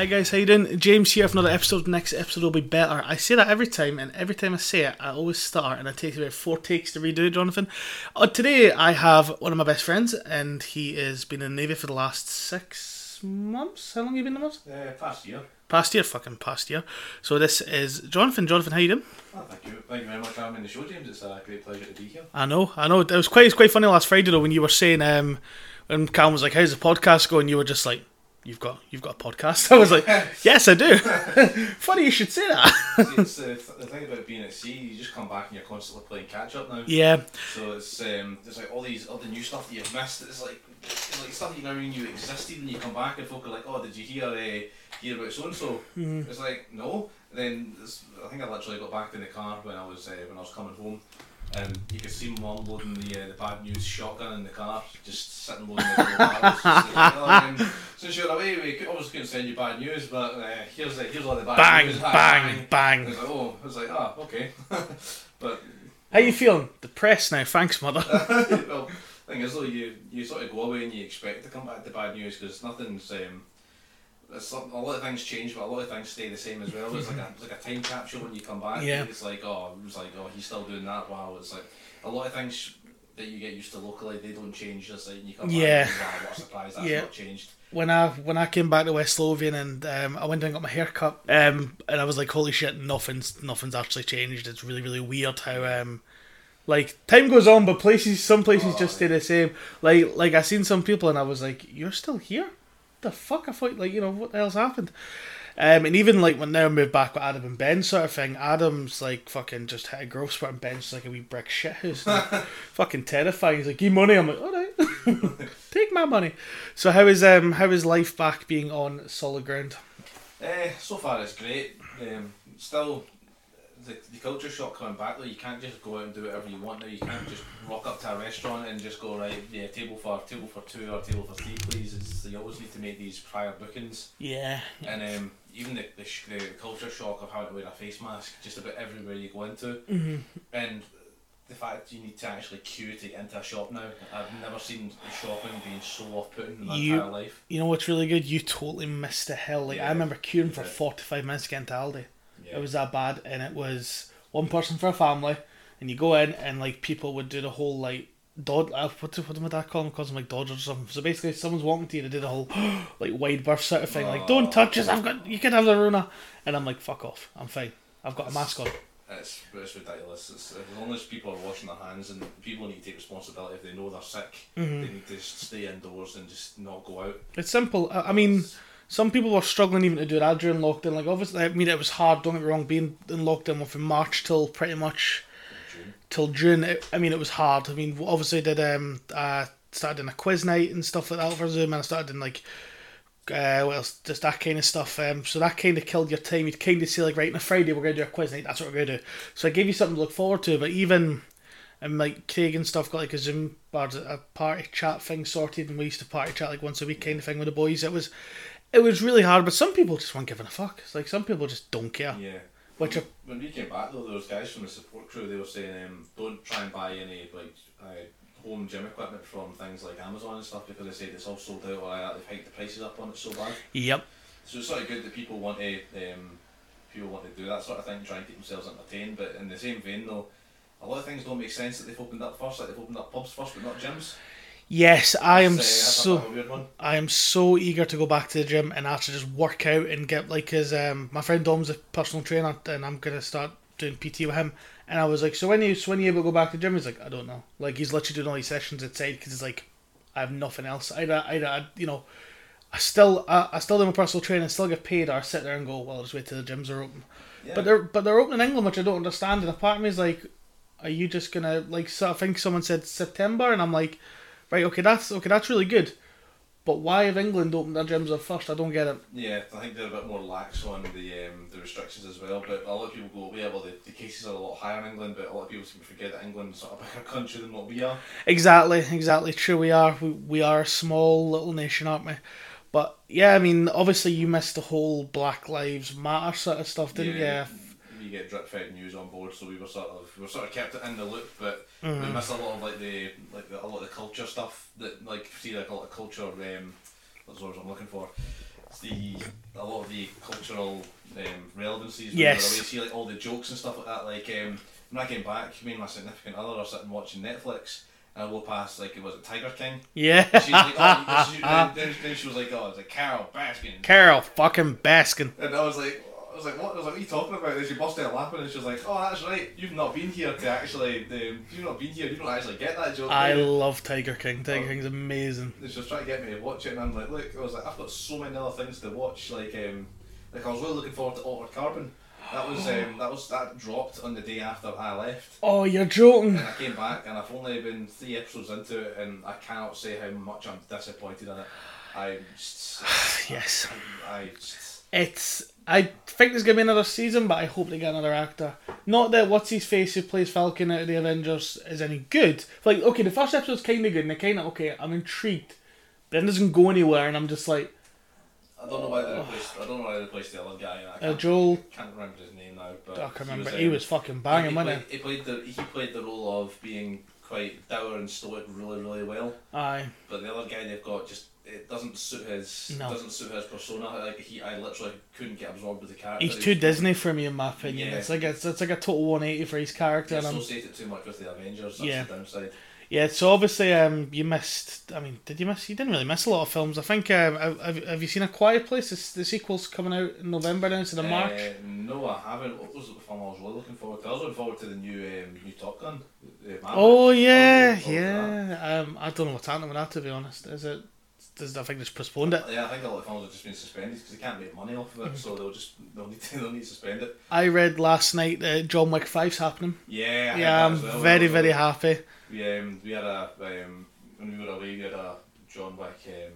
Hi guys, how you doing? James here for another episode. Next episode will be better. I say that every time, and every time I say it, I always start, and it takes about four takes to redo it, Jonathan. Uh, today I have one of my best friends, and he has been in the Navy for the last six months. How long have you been in the Navy? Uh, past year. Past year, fucking past year. So this is Jonathan. Jonathan, how you doing? Oh, thank you. Thank you very much for having me on the show, James. It's a great pleasure to be here. I know, I know. It was quite, it was quite funny last Friday though when you were saying, um, when Calm was like, "How's the podcast going?" You were just like, "You've got, you've got a podcast." I was like, "Yes, I do." funny you should say that. See, it's, uh, the thing about being at sea, you just come back and you're constantly playing catch up now. yeah, So it's um, there's like all these other new stuff that you've missed. It's like it's like stuff you never even knew existed, and you come back and folk are like, "Oh, did you hear uh, hear about so and so?" It's like no. And then I think I literally got back in the car when I was uh, when I was coming home. And you could see mum loading the uh, the bad news shotgun in the car, just sitting loading the barrels. Just like, "Oh, um, Since you're away, we could, obviously couldn't send you bad news, but uh, here's the, here's all the bad bang, news. bang, And bang. it's like, oh, I was like, ah, okay. but How you feeling? Depressed now. Thanks, mother. well, thing is though, you you sort of go away and you expect to come back to bad news because nothing's um, it's not, a lot of things change, but a lot of things stay the same as well. It's like a it's like a time capsule when you come back. Yeah. It's like oh, it was like oh, he's still doing that. Wow, it's like a lot of things that you get used to locally, they don't change. Just like you come Yeah. back, and, wow, what a surprise! That's Yeah. not changed. when I when I came back to West Lothian and um, I went and got my hair cut, um, and I was like, holy shit, nothing's nothing's actually changed. It's really really weird how um, like time goes on, but places some places just stay the same. Like like I seen some people and I was like, you're still here? The fuck? I thought like you know what the hell's happened. Um, and even like when they moved back with Adam and Ben sort of thing, Adam's like fucking just hit a growth spurt and Ben's like a wee brick shit house. fucking terrifying. He's like, give money. I'm like, alright. Take my money. So how is um how is life back being on solid ground? Eh, so far it's great. Um, still, the, the culture shock coming back though. You can't just go out and do whatever you want now. You can't just rock up to a restaurant and just go right. Yeah, table for table for two or table for three, please. It's, you always need to make these prior bookings. Yeah. And um, even the, the, sh- the culture shock of having to wear a face mask just about everywhere you go into, Mm-hmm. and the fact you need to actually queue to get into a shop now. I've never seen shopping being so off-putting in my You- entire life. You know what's really good? You totally missed the hell. Like I remember queuing for Yeah. forty five minutes to get into Aldi. It was that bad, and it was one person for a family, and you go in and like people would do the whole like dod. Uh, what what my dad call them? Calls them like dodgers or something. So basically, someone's walking to you, they do the whole like wide berth sort of thing. Like don't touch us. I've got you can have the Rona, and I'm like fuck off. I'm fine. I've got a mask on. It's, it's ridiculous. It's, as long as people are washing their hands and people need to take responsibility if they know they're sick, Mm-hmm. they need to stay indoors and just not go out. It's simple. I I mean, some people were struggling even to do that during lockdown. Like, obviously, I mean, it was hard. Don't get me wrong. Being in lockdown from March till pretty much June. till June. It, I mean, it was hard. I mean, obviously, did um, started in a quiz night and stuff like that for Zoom, and I started in like. Uh, else? Just that kind of stuff. Um, so that kind of killed your time. You'd kind of see like, right, on a Friday we're gonna do a quiz night. That's what we're gonna do. So I gave you something to look forward to. But even and like Craig and stuff got like a Zoom or a party chat thing sorted, and we used to party chat like once a week kind of thing with the boys. It was, it was really hard. But some people just weren't giving a fuck. It's like some people just don't care. Yeah. Which are, When we came back though, there was guys from the support crew. They were saying, um, don't try and buy any like uh, home gym equipment from things like Amazon and stuff because they say it's all sold out or uh, they've hiked the prices up on it so bad. yep, So it's sort of good that people want to um, people want to do that sort of thing, try and keep themselves entertained. But in the same vein though, a lot of things don't make sense that they've opened up first. Like they've opened up pubs first, but not gyms. Yes, I am It's, I thought so. that was a weird one. I am so eager to go back to the gym and actually just work out and get like his um my friend Dom's a personal trainer and I'm gonna start doing PT with him and I was like so when you so when you able to go back to the gym he's like I don't know like he's literally doing all these sessions outside because it's like I have nothing else I I, I you know I still I, I still do my personal training still get paid or I sit there and go well I'll just wait till the gyms are open Yeah. but they're but they're open in England which I don't understand and a part of me is like are you just gonna like so I think someone said September and I'm like right okay that's okay that's really good but why have England opened their gyms up first? I don't get it. Yeah, I think they're a bit more lax on the um, the restrictions as well. But a lot of people go, yeah, well, the, the cases are a lot higher in England, but a lot of people seem to forget that England's sort of a bigger country than what we are. Exactly, exactly. True, we are. We, we are a small little nation, aren't we? But yeah, I mean, obviously you missed the whole Black Lives Matter sort of stuff, didn't Yeah. you? We get drip fed news on board, so we were sort of we were sort of kept it in the loop, but Mm-hmm. we missed a lot of like the like the, a lot of the culture stuff that like see like a lot of culture. Um, that's what I'm looking for. It's the a lot of the cultural um, relevancies. Yes. away, see like all the jokes and stuff like that. Like um, when I came back, me and my significant other are sitting watching Netflix, and I go past like it was a Tiger King. Yeah. She's like, oh, she, then, then she was like, oh, it's like Carole Baskin, Carole fucking Baskin. and I was like. I was like, what? I was like, what are you talking about? And she busted out laughing, and she was like, "Oh, that's right. You've not been here to actually. Um, you've not been here. You don't actually get that joke." I love Tiger King. Tiger Oh. King's amazing. She was trying to get me to watch it, and I'm like, look, I was like, I've got so many other things to watch. Like, um, like I was really looking forward to Altered Carbon. That was um, that was that dropped on the day after I left, Oh, you're joking. and I came back, and I've only been three episodes into it, and I cannot say how much I'm disappointed in it. I just, Yes. I, I just, It's. I think there's gonna be another season, but I hope they get another actor. Not that what's his face who plays Falcon out of the Avengers is any good. Like, okay, the first episode's kind of good, and I kind of okay. I'm intrigued. Then it doesn't go anywhere, and I'm just like, I don't know why they replaced. I don't know why they replaced the other guy. I uh, can't, Joel. can't remember his name now, but I can remember. was, He was fucking banging, he, wasn't played, he played the he played the role of being quite dour and stoic really really well. Aye. But the other guy they've got just it doesn't suit his No. doesn't suit his persona. Like he, I literally couldn't get absorbed with the character. He's too Disney for me, in my opinion. Yeah. It's like a, it's like a total 180 for his character, He associated too much with the Avengers. That's Yeah. the downside. Yeah, so obviously, um, you missed. I mean, did you miss? You didn't really miss a lot of films. I think. Um, have, have- you seen A Quiet Place? It's, the sequel's coming out in November now instead of March. Uh, no, I haven't. What was the film I was really looking forward to? I was looking forward to the new um, new Top Gun. Uh, oh yeah, looking forward to that. yeah. Um, I don't know what's happening with that. To be honest, is it? Does I think just postponed it? Yeah, I think a lot of films have just been suspended because they can't make money off of Mm-hmm. it, so they'll just they'll need to they'll need to suspend it. I read last night that John Wick 5's happening. Yeah, I Yeah, I'm well. very very happy. We um we had a um when we were away we had a John Wick um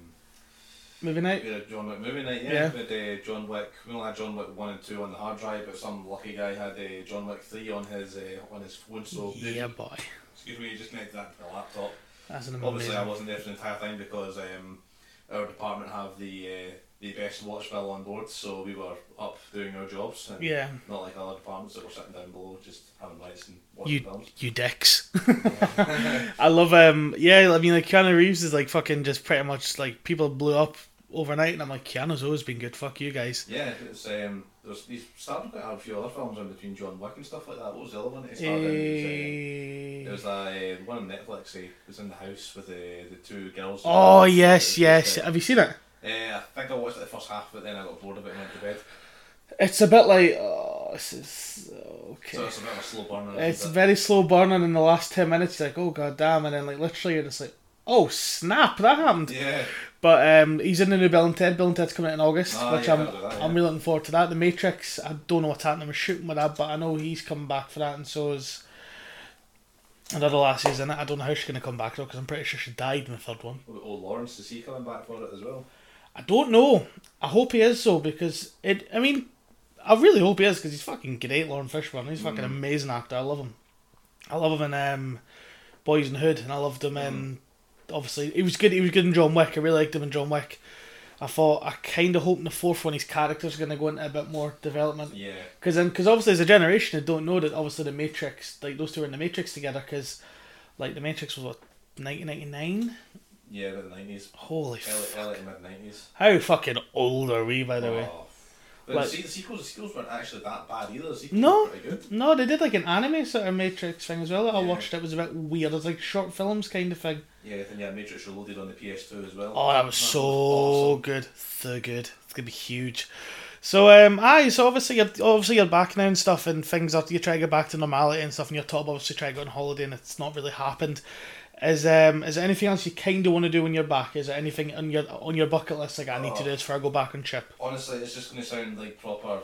Movie night. We had a John Wick movie night, yeah. Yeah. We had uh, John Wick. We only had John Wick one and two on the hard drive, but some lucky guy had uh, John Wick three on his uh, on his phone. So Yeah, boy, excuse me, just connected that to the laptop. that's an Obviously, I wasn't there for the entire time because um, our department have the uh, the best watch bill on board, so we were up doing our jobs. And Yeah, Not like other departments that were sitting down below, just having lights and watching you films. you dicks. I love um yeah, I mean like Keanu Reeves is like fucking just pretty much like people blew up overnight and I'm like Keanu's always been good, fuck you guys. Yeah, it's um. There's he's started to have a few other films in between John Wick and stuff like that. What was the other one that he started in? It was, uh, Eh, There was uh, one on Netflix. He was in the house with the the two girls. Oh Uh, yes, yes. uh, Have you seen it? uh, I think I watched it the first half, but then I got bored of it and went to bed. It's a bit like oh this is okay. So it's a bit of a slow burner. It's it? very slow burning in the last ten minutes, like, oh god damn, and then like literally you're just like, oh snap, that happened. yeah. But um, he's in the new Bill and Ted. Bill and Ted's coming out in August, Ah, which yeah, I'm I heard of that, I'm really looking forward to that. The Matrix, I don't know what's happening with shooting with that, but I know he's coming back for that, and so is another lassie's in it. I don't know how she's gonna come back though, because I'm pretty sure she died in the third one. Oh, Laurence is he coming back for it as well? I don't know. I hope he is so because it. I mean, I really hope he is because he's fucking great, Laurence Fishburne. He's a fucking Mm. amazing actor. I love him. I love him in um, Boys in the Hood, and I loved him Mm. in. Obviously, he was good. He was good in John Wick. I really liked him in John Wick. I thought I kind of hope in the fourth one his character's are going to go into a bit more development Yeah. because then, because obviously as a generation that don't know that obviously the Matrix like those two were in the Matrix together because like the Matrix was what 1999 Yeah, about the nineties. holy Early, f- early to mid nineties. how fucking old are we by the oh, way Oh. But Like- the sequels, the sequels weren't actually that bad either. The No. No, they did like an anime sort of Matrix thing as well that I watched. It it was a bit weird. It was like short films kind of thing. Yeah, then yeah, Matrix Reloaded on the PS2 as well. Oh, that was so awesome. good, so good. It's gonna be huge. So um, aye, so obviously you're obviously you're back now and stuff, and things are you try to get back to normality and stuff, and you're top obviously try to go on holiday, and it's not really happened. Is um is there anything else you kind of want to do when you're back? Is there anything on your on your bucket list like I need to Oh. do this before I go back and chip? Honestly, it's just going to sound like proper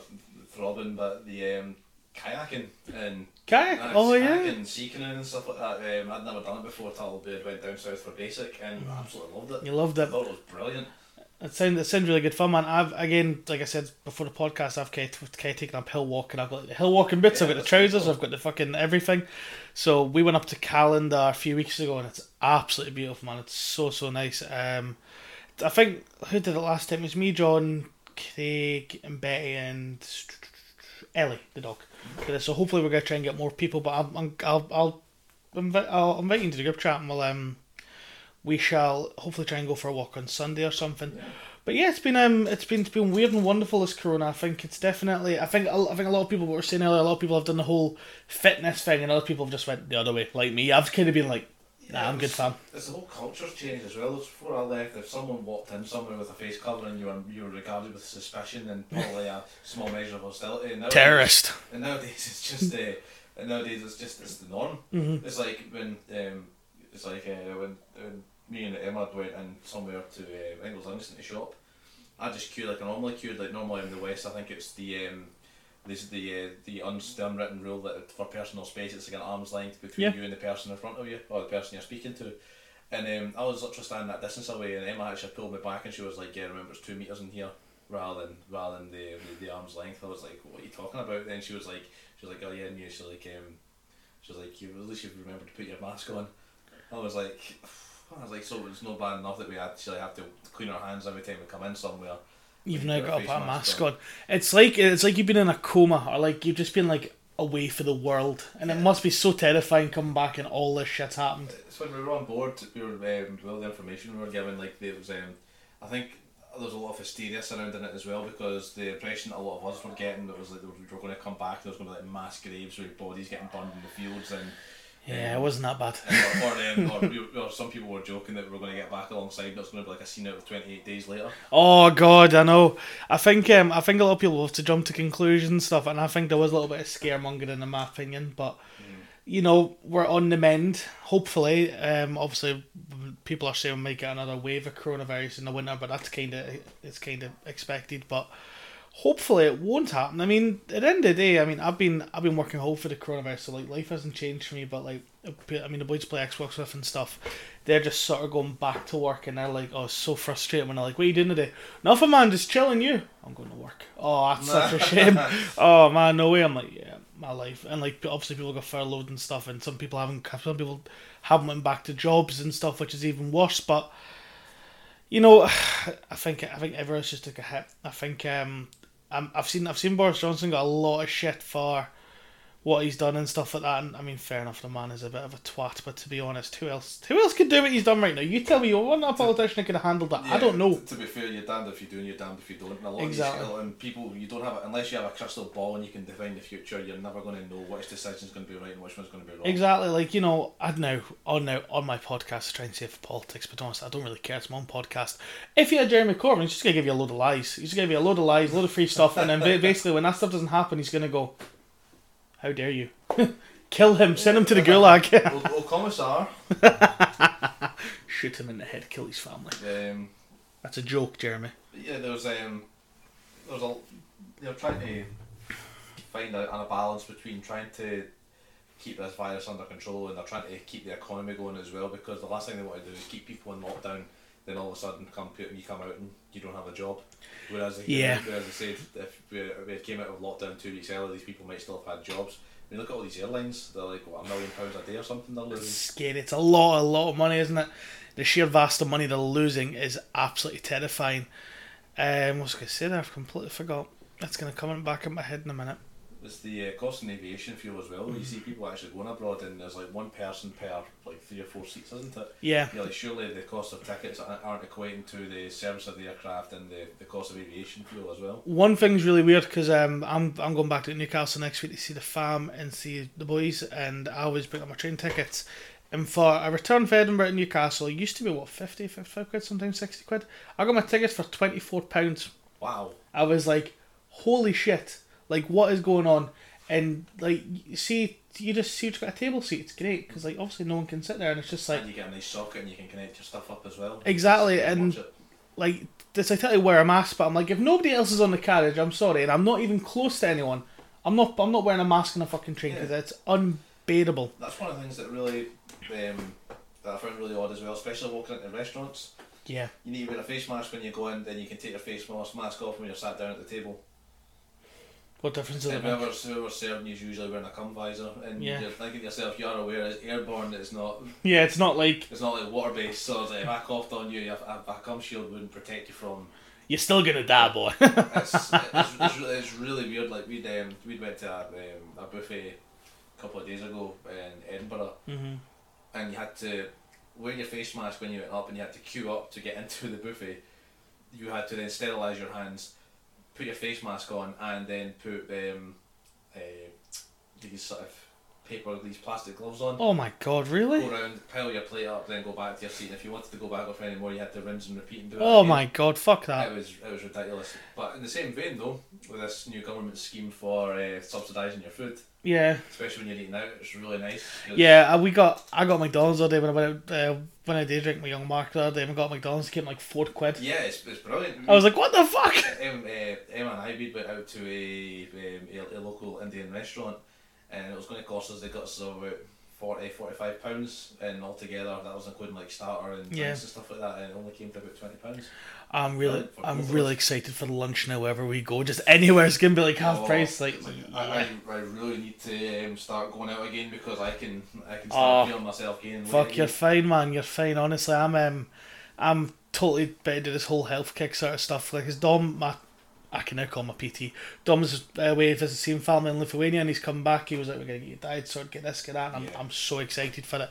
throbbing, but the um, kayaking and Kayak? uh, Oh yeah. and sea canoeing and stuff like that. Um, I'd never done it before we went down south for basic, and Mm. I absolutely loved it. You loved I it. thought it was brilliant. It sounds it sounds really good fun, man. I've again, like I said before the podcast, I've kind of taken up hill walking. I've got the hill walking bits. Yeah, I've got the trousers. cool. I've got the fucking everything. So we went up to Callander a few weeks ago, and it's absolutely beautiful, man. It's so so nice. Um, I think who did it last time? It was me, John, Craig, and Betty, and Ellie, the dog. So hopefully we're gonna try and get more people. But I'm, I'm I'll I'll invite I'll invite you into the group chat, and we'll um we shall hopefully try and go for a walk on Sunday or something. Yeah. But yeah, it's been um, it's been it's been weird and wonderful this Corona. I think it's definitely. I think I think a lot of people what were saying earlier. A lot of people have done the whole fitness thing, and other people have just went the other way. Like me, I've kind of been like, nah, I'm good fam. It's the whole culture's changed as well. Before I left, if someone walked in somewhere with a face cover and you were you were regarded with suspicion and probably a small measure of hostility. And nowadays, Terrorist. And nowadays it's just uh, and nowadays it's just it's the norm. Mm-hmm. It's like when um, it's like uh, when, when me and Emma went in somewhere to uh, I think it was Livingston to shop. I just queued like I normally queued. Like normally in the West, I think it's the um, this is the uh, the, unwritten rule that for personal space, it's like an arm's length between Yeah. you and the person in front of you or the person you're speaking to. And um, I was literally standing that distance away, and Emma actually pulled me back, and she was like, "Yeah, remember it's two meters in here." Rather than rather than the, the the arm's length, I was like, "What are you talking about?" Then she was like, "She was like, oh yeah," and you, she's like, um, she was like, "You at least you remembered to put your mask on." I was like, I was like, so it's not bad enough that we actually have to clean our hands every time we come in somewhere. You've now got to face put a mask mask on. It's like it's like you've been in a coma, or like you've just been like away for the world, and it must be so terrifying coming back and all this shit's happened. It's when we were on board, we were um, all the information we were given. Like there was, um, I think there was a lot of hysteria surrounding it as well because the impression a lot of us were getting that was like we were going to come back. There was going to be like mass graves with bodies getting burned in the fields and. Yeah, it wasn't that bad. or, or, um, or, or some people were joking that we were going to get back alongside. and It was going to be like a scene out of Twenty Eight Days Later. Oh god, I know. I think um, I think a lot of people have to jump to conclusions and stuff, and I think there was a little bit of scaremongering in my opinion. But you know, we're on the mend. Hopefully, um, obviously, people are saying we might get another wave of coronavirus in the winter, but that's kind of it's kind of expected. But hopefully, it won't happen. I mean, at the end of the day, I mean, I've been I've been working hard for the coronavirus, so like life hasn't changed for me. But like, I mean, the boys play Xbox with and stuff. They're just sort of going back to work, and they're like, "Oh, it's so frustrating." When they're like, "What are you doing today?" Nothing, man. Just chilling. You? I'm going to work. Oh, that's such a shame. oh man, no way. I'm like, yeah, my life, and like obviously people got furloughed and stuff, and some people haven't. Some people haven't went back to jobs and stuff, which is even worse. But you know, I think I think everyone's just took a hit. I think um, I'm, I've seen I've seen Boris Johnson got a lot of shit for what he's done and stuff like that. And I mean, fair enough, the man is a bit of a twat. But to be honest, who else who else could do what he's done right now? You tell me, one other politician could have handled that. I don't know. To, to be fair, you're damned if you do and you're damned if you don't. And a lot Exactly. of these, and people, you don't have it unless you have a crystal ball and you can define the future. You're never going to know which decision's going to be right and which one's going to be wrong. Exactly, like you know, I know on now on my podcast I try and save politics, but honestly, I don't really care. It's my own podcast. If you had Jeremy Corbyn, he's just gonna give you a load of lies. He's just gonna give you a load of lies, a load of free stuff, and then basically when that stuff doesn't happen, he's gonna go, "How dare you? Kill him! Send him to the gulag! Well, well, Commissar, Shoot him in the head! Kill his family." um, That's a joke, Jeremy. yeah, there was um, there was a, they're trying to find a, a balance between trying to keep this virus under control and they're trying to keep the economy going as well because the last thing they want to do is keep people in lockdown. Then all of a sudden, come you come out and you don't have a job. Whereas, Yeah. whereas I said, if we, came out of lockdown two weeks earlier, these people might still have had jobs. I mean, look at all these airlines. They're like what a million pounds a day or something. They're It's losing. scary. It's a lot, a lot of money, isn't it? The sheer vast of money they're losing is absolutely terrifying. Um, what was I going to say there? I've completely forgot. That's going to come back in my head in a minute. It's the uh, cost in aviation fuel as well. You see people actually going abroad, and there's like one person per like three or four seats, isn't it? Yeah, Yeah, like surely the cost of tickets aren't aren't equating to the service of the aircraft and the, the cost of aviation fuel as well. one thing's really weird because um, I'm I'm going back to Newcastle next week to see the fam and see the boys, and I always bring up my train tickets. And for a return for Edinburgh to Newcastle, it used to be what 50, 55 quid, sometimes sixty quid. I got my tickets for twenty four pounds. Wow. I was like, holy shit! Like, what is going on? And like, see, you just see you've got a table seat. It's great because like obviously no one can sit there, and it's just like and you get a nice socket and you can connect your stuff up as well. Exactly, and- like this. I tell you, wear a mask, but I'm like, if nobody else is on the carriage, I'm sorry, and I'm not even close to anyone. I'm not. I'm not wearing a mask in a fucking train because Yeah. it's unbearable. That's one of the things that really um, that I found really odd as well, especially walking into restaurants. Yeah, You need to wear a face mask when you go in, then you can take your face mask mask off when you're sat down at the table. What difference does it make? whoever's, whoever's serving you is usually wearing a cum visor, and Yeah. you're thinking to yourself, you are aware it's airborne, it's not Yeah, it's not like it's not like water based, so it's like if I coughed on you, a, a cum shield wouldn't protect you from. you're still gonna die, boy. It's, it's, it's, really, it's really weird. Like we'd um, we'd went to a, um, a buffet a couple of days ago in Edinburgh, hmm and you had to wear your face mask when you went up, and you had to queue up to get into the buffet. you had to then sterilise your hands, put your face mask on, and then put um, uh, these sort of paper, these plastic gloves on. Oh my god, really? Go around, pile your plate up, then go back to your seat. And if you wanted to go back off anymore, you had to rinse and repeat and do it. Oh again. my god, fuck that. It was it was ridiculous. But in the same vein, though, with this new government scheme for uh, subsidising your food, Yeah. especially when you're eating out, it's really nice. Yeah, uh, we got I got McDonald's other day when I went out, uh, when I did drink my young Mark the other day. We got McDonald's, it came like four quid. Yeah, it's, it's brilliant. I was like, what the fuck? um, uh, Emma and I we went out to a, um, a, a local Indian restaurant, and it was going to cost us. They got us about 40 45 pounds, and altogether that was including like starter and drinks and stuff like that, and it only came to about twenty pounds. I'm really, for I'm really excited for the lunch now. Wherever we go, just anywhere it's gonna be like half Oh, price. Like, I, yeah. I, I really need to um, start going out again because I can I can Oh, start feeling myself again. fuck, you're fine, man. You're fine. Honestly, I'm um, I'm totally better to this whole health kick sort of stuff. Like, his Dom, my, I can now call my PT. Dom's away visiting family in Lithuania, and he's come back. He was like, "We're gonna get your diet sorted, get this, get that." And I'm, Yeah. I'm so excited for it.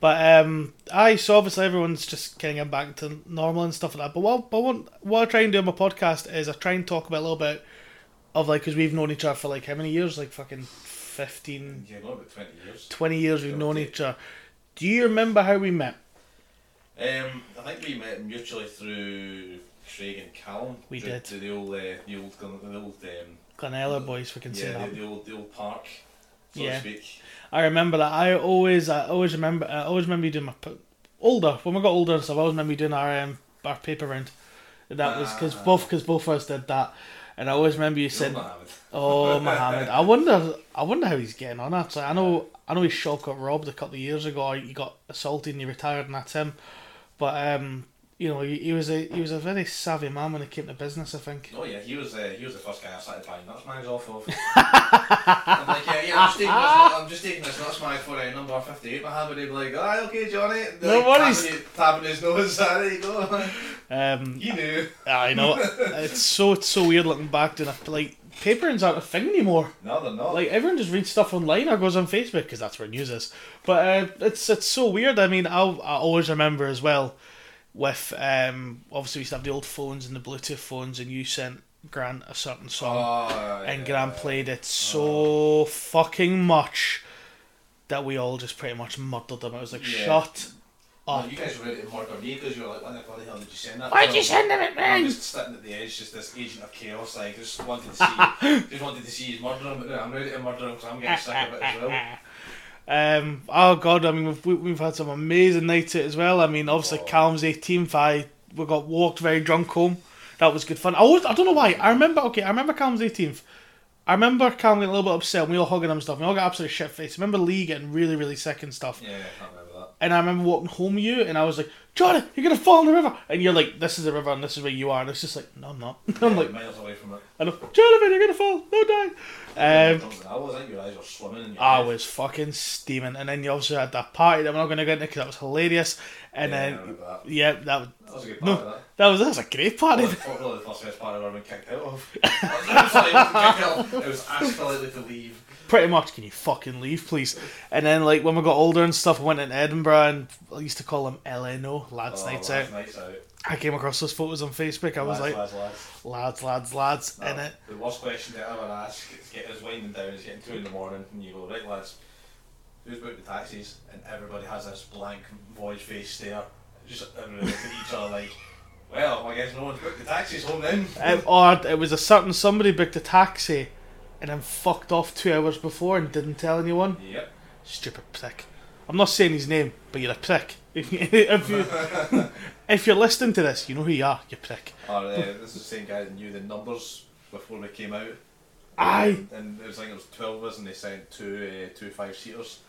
But um, I so obviously everyone's just kind of getting back to normal and stuff like that. But what, but what, what I try and do on my podcast is I try and talk about a little bit of like because we've known each other for like how many years? Like fucking 15, Yeah, not about twenty years. 20 years we've known each other. Do you remember how we met? Um, I think we met mutually through Craig and Callum. We the, did. The, the old, uh, the old, the old, um, Glenella boys, we can say yeah, that. the, the old, the old park, so Yeah. to speak. I remember that. I always, I always remember. I always remember you doing my older when we got older and stuff. I always remember you doing our um, our paper round. That was because Ah. both because both of us did that, and I always remember you said, not "Oh, Mohammed." I wonder, I wonder how he's getting on. Actually, I know, I know his shop got robbed a couple of years ago. He got assaulted and he retired, and that's him. But um, you know, he, he was a he was a very savvy man when it came to business. I think. Oh yeah, he was uh, he was the first guy I started buying nuts mags off of. I'm like, yeah, yeah, I'm just taking this, I'm just taking this nuts mag for uh, number fifty eight. Mohammed would be like, ah, okay, Johnny. No like, worries. Tapping, his- tapping his nose. Ah, there you go. Um, you knew. I know it's so it's so weird looking back to it. Like paperings aren't a thing anymore. No, they're not. Like everyone just reads stuff online or goes on Facebook because that's where news is. But uh, it's it's so weird. I mean, I I always remember as well with um obviously we used to have the old phones and the Bluetooth phones, and you sent Grant a certain song, oh, and yeah. Grant played it so fucking much that we all just pretty much muddled him. I was like, Yeah. shut Oh, up. you guys were ready to murder me because you were like, why the bloody hell did you send that? Why'd for?" you send him it, I'm man? just sitting at the edge, just this agent of chaos. Like, just wanted to see, just wanted to see he's murdering him. I'm ready to murder him because I'm getting sick of it as well. Um, oh god, I mean we've we- we've had some amazing nights as well. I mean, obviously Oh. Calum's 18th, I we got walked very drunk home. That was good fun. I always, I don't know why. I remember okay, I remember Calum's 18th. I remember Calum getting a little bit upset. and We all hugging him and stuff. We all got absolutely shit faced. I remember Lee getting really really sick and stuff. Yeah, I can't remember that. And I remember walking home with you, and I was like, Johnny, you're gonna fall in the river. And you're like, this is the river, and this is where you are. And it's just like, no, I'm not. I'm like, miles away from it. I know, Jonathan, you're gonna fall. No die. Um, I was. Think your eyes were swimming. In your I head. was fucking steaming, and then you also had that party that we're not going to get into because that was hilarious. And Yeah, then, that. yeah, that was That was a good No. part of that. that was that was a great party. Probably, probably the first best part I've ever been kicked out of. I was sorry, I wasn't kicked out. It was asked politely to leave. Pretty much, can you fucking leave, please? And then, like when we got older and stuff, we went in Edinburgh, and I used to call them LNO, lads' Oh, nights lads' out. Nights out. I came across those photos on Facebook. I was lads, like, lads, lads. lads, lads, lads, No, and it. The worst question to ever ask is get is winding down, it's getting two in the morning, and you go, right lads, who's booked the taxis? And everybody has this blank void face stare. Just everybody look at each other like, well, I guess no one's booked the taxis home then. Um, or it was a certain somebody booked a taxi, and then fucked off two hours before and didn't tell anyone. Yep. Stupid prick. I'm not saying his name, but you're a prick. If you, if you if you're listening to this, you know who you are. You prick. Or uh, this is the same guy that knew the numbers before they came out. Aye. And it was like it was twelve of us, and they sent two uh, two five seaters.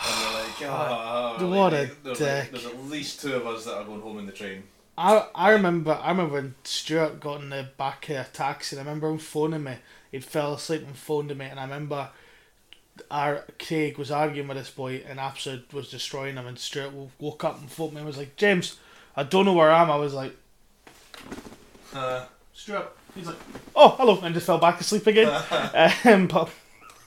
And they're like, oh, What a like, there's, like, there's at least two of us that are going home in the train. I I remember I remember when Stuart got in the back of a taxi. And I remember him phoning me. He'd fell asleep and phoned me, and I remember our Craig was arguing with this boy, and absolute was destroying him. And Stuart woke up and phoned me and was like, "James, I don't know where I am." I was like, Uh, "Stuart." He's like, "Oh, hello," and just fell back asleep again. um, but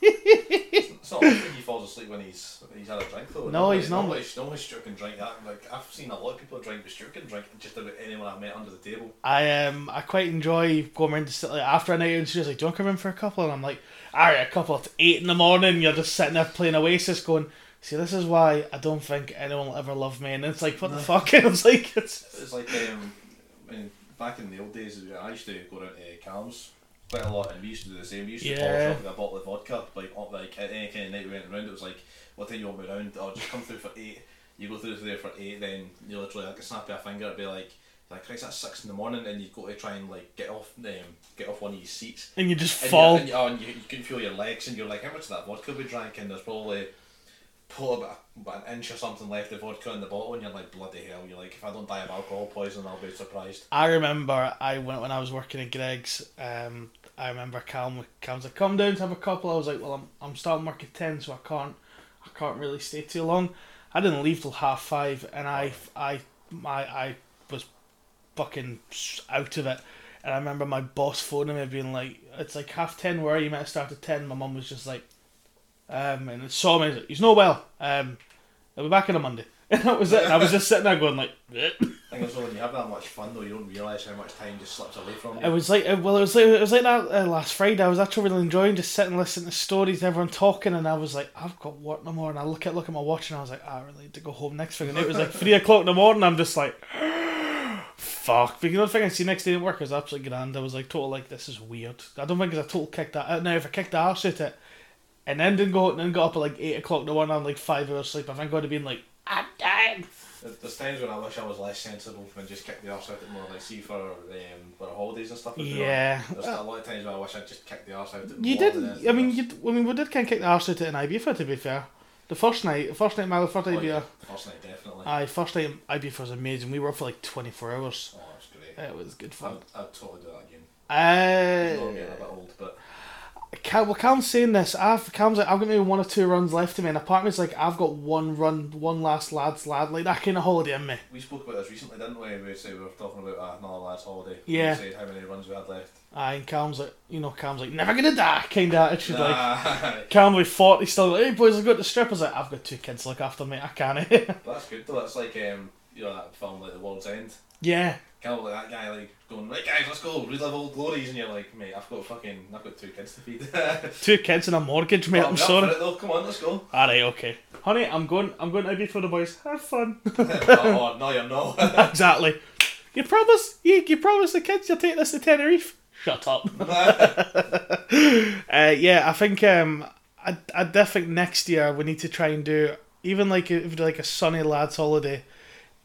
It's not often he falls asleep when he's when he's had a drink though. No, he's not. Normally, normally Stuart can drink that. Like I've seen a lot of people drink, but Stuart can drink just about anyone I've met under the table. I um I quite enjoy going around to sit like after a night and she's like, Do you want to come in for a couple? And I'm like, Alright, a couple it's eight in the morning, you're just sitting there playing Oasis going, See, this is why I don't think anyone will ever love me and it's like, what the fuck? And it's like it's It's like um, back in the old days, I used to go down to Calms quite a lot, and we used to do the same. We used to Yeah. polish up with a bottle of vodka, like on- like any kind of night we went around. It was like, what time you want me around? I'll just come through for eight. You go through there for eight, then you literally like a snap of a finger, it'd be like. Like Christ, that's six in the morning, and you've got to try and like get off, um, get off one of your seats. and you just And, fall. you, and, you, oh, and you, you can feel your legs, and you're like, how much of that vodka we drank? And there's probably pull about, an inch or something left of vodka in the bottle, and you're like, bloody hell! You're like, if I don't die of alcohol poisoning, I'll be surprised. I remember I went when I was working at Greggs. Um, I remember Calm. Calm's like, "Come down to have a couple." I was like, "Well, I'm I'm starting work at ten, so I can't I can't really stay too long." I didn't leave till half five, and I I my I was fucking out of it. And I remember my boss phoning me being like, "It's like half ten. Where are you meant to start at 10? My mum was just like, um, and it saw me. He's no well. Um, I'll be back on a Monday. And that was it. And I was just sitting there going like. I think also when you have that much fun though, you don't realise how much time just slips away from you. It was like uh, well, it was like it was like that uh, last Friday. I was actually really enjoying just sitting listening to stories, and everyone talking, and I was like, I've got work no more. And I look at look at my watch, and I was like, "Ah, I really need to go home next thing. And it was like three o'clock in the morning. I'm just like, fuck. Know the thing I see next day at work was absolutely grand. I was like, total like this is weird. I don't think it's a total kick that out. Now if I kicked the arse at it, and then didn't go and then got up at like eight o'clock in the morning, I'm like five hours sleep. I think I'd have been like, I'm dying. There's times when I wish I was less sensible and just kicked the arse out it more, like see for um, for holidays and stuff. Yeah. There's a lot of times when I wish I'd just kicked the arse out it You more did. I mean, you. I mean, we did kind of kick the arse out it in Ibiza. To be fair, the first night, the first night, my first night Oh, yeah. First night, definitely. Aye, first night Ibiza was amazing. We were up for like twenty four hours. oh, it's great. It was good fun. I'd, I'd totally do that again. I know I'm getting a Uh, bit old, but Cal, well, Cal's saying this. I've Cal's like, I've got maybe one or two runs left of me, and apartment's like, I've got one run, one last lads lad, like that kind of holiday in me. we spoke about this recently, didn't we? We said we were talking about uh, another lad's holiday. Yeah. We said how many runs we had left. Aye, and Cal's like, you know, Cal's like, never gonna die, kind of attitude. Like, Nah, Calm will be forty still. Like, hey boys, I've got the strip. I was like, I've got two kids to look after me. I can't. that's good though. That's like um, you know that film like The World's End. yeah, Kind of like that guy like going right guys, let's go relive old glories, and you're like, mate, I've got fucking, I've got two kids to feed. two kids and a mortgage, mate. Oh, I'm up sorry. it though. Come on, let's go. All right, okay, honey, I'm going. I'm going to be for the boys. Have fun. oh no, you're not. exactly. You promise? You, you promise the kids you'll take this to Tenerife? Shut up. uh, yeah, I think um, I I think next year we need to try and do even like if like a sunny lads holiday,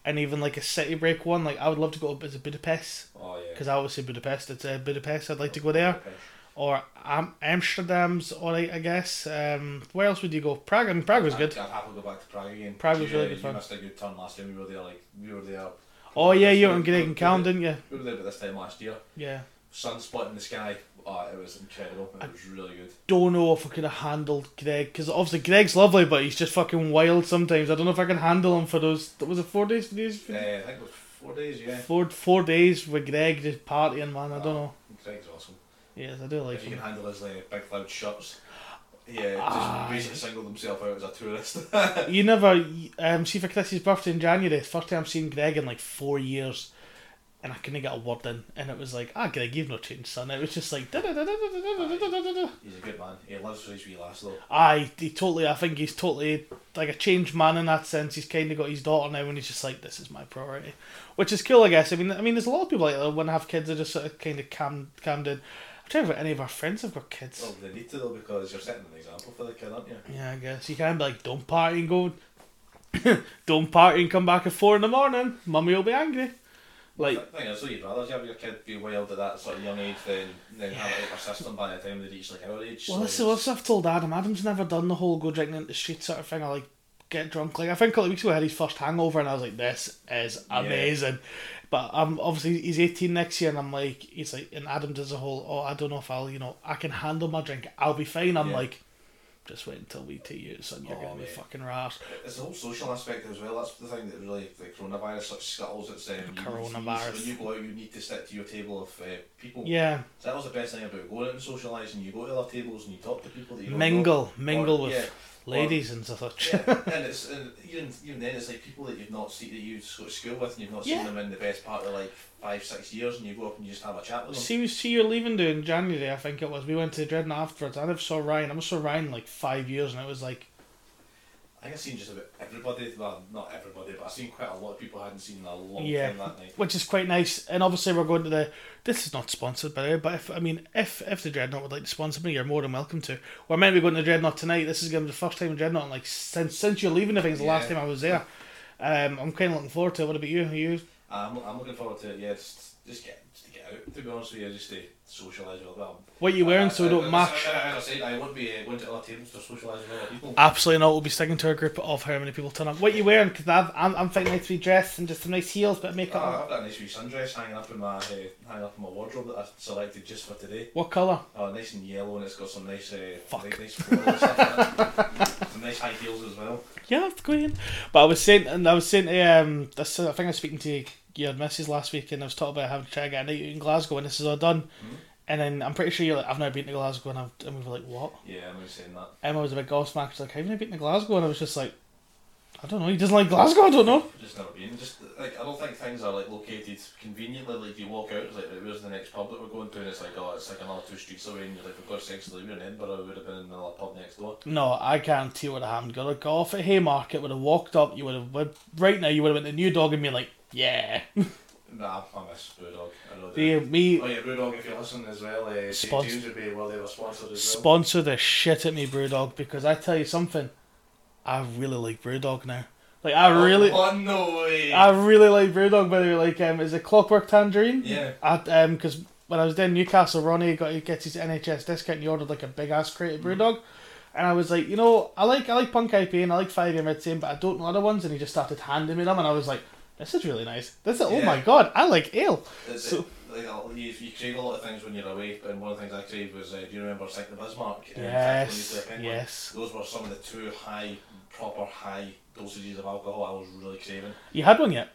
and even like a city break one. Like I would love to go to Bud- Budapest oh yeah. because I say Budapest. It's uh, Budapest. I'd like to go there or um, Amsterdam's alright. I guess. Um, where else would you go? Prague. I mean, Prague was good. I'd, I'd happily go back to Prague again. Prague was you, really good You fun. missed a good turn last time we were there. Like we were there. Oh yeah, you We- and Greg and Callum, didn't you? We were there about this time last year. Yeah. Sun split in the sky. Oh, it was incredible. It was really good. don't know if I could have handled Greg because obviously Greg's lovely, but he's just fucking wild sometimes. I don't know if I can handle him for those. Was it four days? days Uh, I think it was four days. Yeah. Four four days with Greg just partying, man. I don't know. Greg's awesome. Yes, I do like if you him. can handle his uh, big loud shots. Yeah, Ah, just basically singled himself out as a tourist. You never um see for Chrissy's birthday in January. First time I've seen Greg in like four years, and I couldn't get a word in, and it was like, ah, Greg, you've no changed, son. It was just like, da-da-da-da-da-da-da-da-da-da. He's a good man. He lives for his wee lass though. Aye, he totally. I think he's totally like a changed man in that sense. He's kind of got his daughter now, and he's just like, this is my priority, which is cool, I guess. I mean, I mean, there's a lot of people like that when they have kids, they just sort of kind of calm, calmed in. I'm trying to think if any of our friends have got kids. Well, they need to though because you're setting an example for the kid, aren't you? Yeah, I guess you can't be like, don't party and go, don't party and come back at four in the morning. Mummy will be angry. Like, the thing is, so you'd rather have your kid be wild at that sort of young age than than have it out their system by the time they reach like our age. well, so what I've told Adam. Adam's never done the whole go drinking in the street sort of thing. I like get drunk. Like I think a couple of weeks ago I had his first hangover, and I was like, this is Yeah. amazing. But um, obviously he's eighteen next year, and I'm like, he's like, and Adam does a whole, oh, I don't know if I'll, you know, I can handle my drink. I'll be fine. I'm Yeah. like, just wait until we take you, son. You're Oh, gonna be fucking rash. It's the whole social aspect as well. That's the thing that really like coronavirus such scuttles. It's um, Coronavirus. When you go out, you need to stick to your table of uh, people. Yeah, So that was the best thing about going out and socialising. You go to other tables and you talk to people that you mingle, know. mingle Or- with yeah, ladies and such. yeah, and it's and even even then it's like people that you've not seen that you just go to school with and you've not Yeah. seen them in the best part of like five six years and you go up and you just have a chat with them. See, see, you're leaving dude in January, I think it was. We went to Dreadnought afterwards. I never saw Ryan. I saw Ryan like five years, and it was like, I think I've seen just about everybody. Well, not everybody, but I've seen quite a lot of people I hadn't seen in a long Yeah. time that night. which is quite nice. And obviously, we're going to the. This is not sponsored by the way, but if I mean, if if the Dreadnought would like to sponsor me, you're more than welcome to. We're meant to be going to Dreadnought tonight. This is going to be the first time in Dreadnought, like since since you're leaving. I think it's the last time I was there. Um, I'm kind of looking forward to it. What about you? Are you? I'm, I'm looking forward to it. Yeah, just just get just to get out. To be honest with you, just to socialise with. What are you wearing so we don't match? As I said, I won't be uh, going to other tables to socialise with other people. Absolutely not. We'll be sticking to a group of how many people turn up. What are you wearing? Because I'm I'm thinking nice to be dressed and just some nice heels, but makeup. Ah, I've got a nice wee sundress hanging up in my uh, hanging up in my wardrobe that I selected just for today. What colour? Oh, nice and yellow, and it's got some nice, uh, Fuck. nice, nice stuff. some nice high heels as well. Yeah, that's going. But I was saying, and I was saying um, this, I think I was speaking to your missus last week, and I was talking about having to try to get a night out in Glasgow, and this is all done. Mhm. And then I'm pretty sure you're like, I've never been to Glasgow, and, I've, and we were like, what? Yeah, I'm just saying that. Emma was a bit gobsmacked. She's like, have you never been to Glasgow? And I was just like, I don't know. He doesn't like Glasgow. I don't know. Just never been. Just like I don't think things are like located conveniently. Like if you walk out, it's like where's the next pub that we're going to, and it's like oh, it's like another two streets away, and you're like, God's sakes, like, we're in Edinburgh, we would have been in another pub next door. No, I guarantee have happened. Got a off at Haymarket, would have walked up. You would have right now. You would have went to Brewdog and been like, yeah. Nah, I miss Brewdog. I know that. The, me Oh yeah, Brewdog. If you listen as well, uh, St Spons- James would be well. They were sponsored as well. sponsor the shit at me, Brewdog, because I tell you something, I really like Brewdog now. Like I really, Oh no way. I really like Brewdog. By the way, like um, is it Clockwork Tangerine? yeah. At um, because when I was down in Newcastle, Ronnie got he gets his NHS discount. and He ordered like a big ass crate of Brewdog, and I was like, you know, I like I like Punk IPA and I like Five Year Mid team, but I don't know other ones. And he just started handing me them, and I was like, this is really nice. This is, oh my god, I like ale. It's, So- it, like, you, you crave a lot of things when you're away, and one of the things I crave was, uh, do you remember Sink the Bismarck? uh, Yes, Factory yes. Those were some of the two high, proper high dosages of alcohol I was really craving. You had one yet?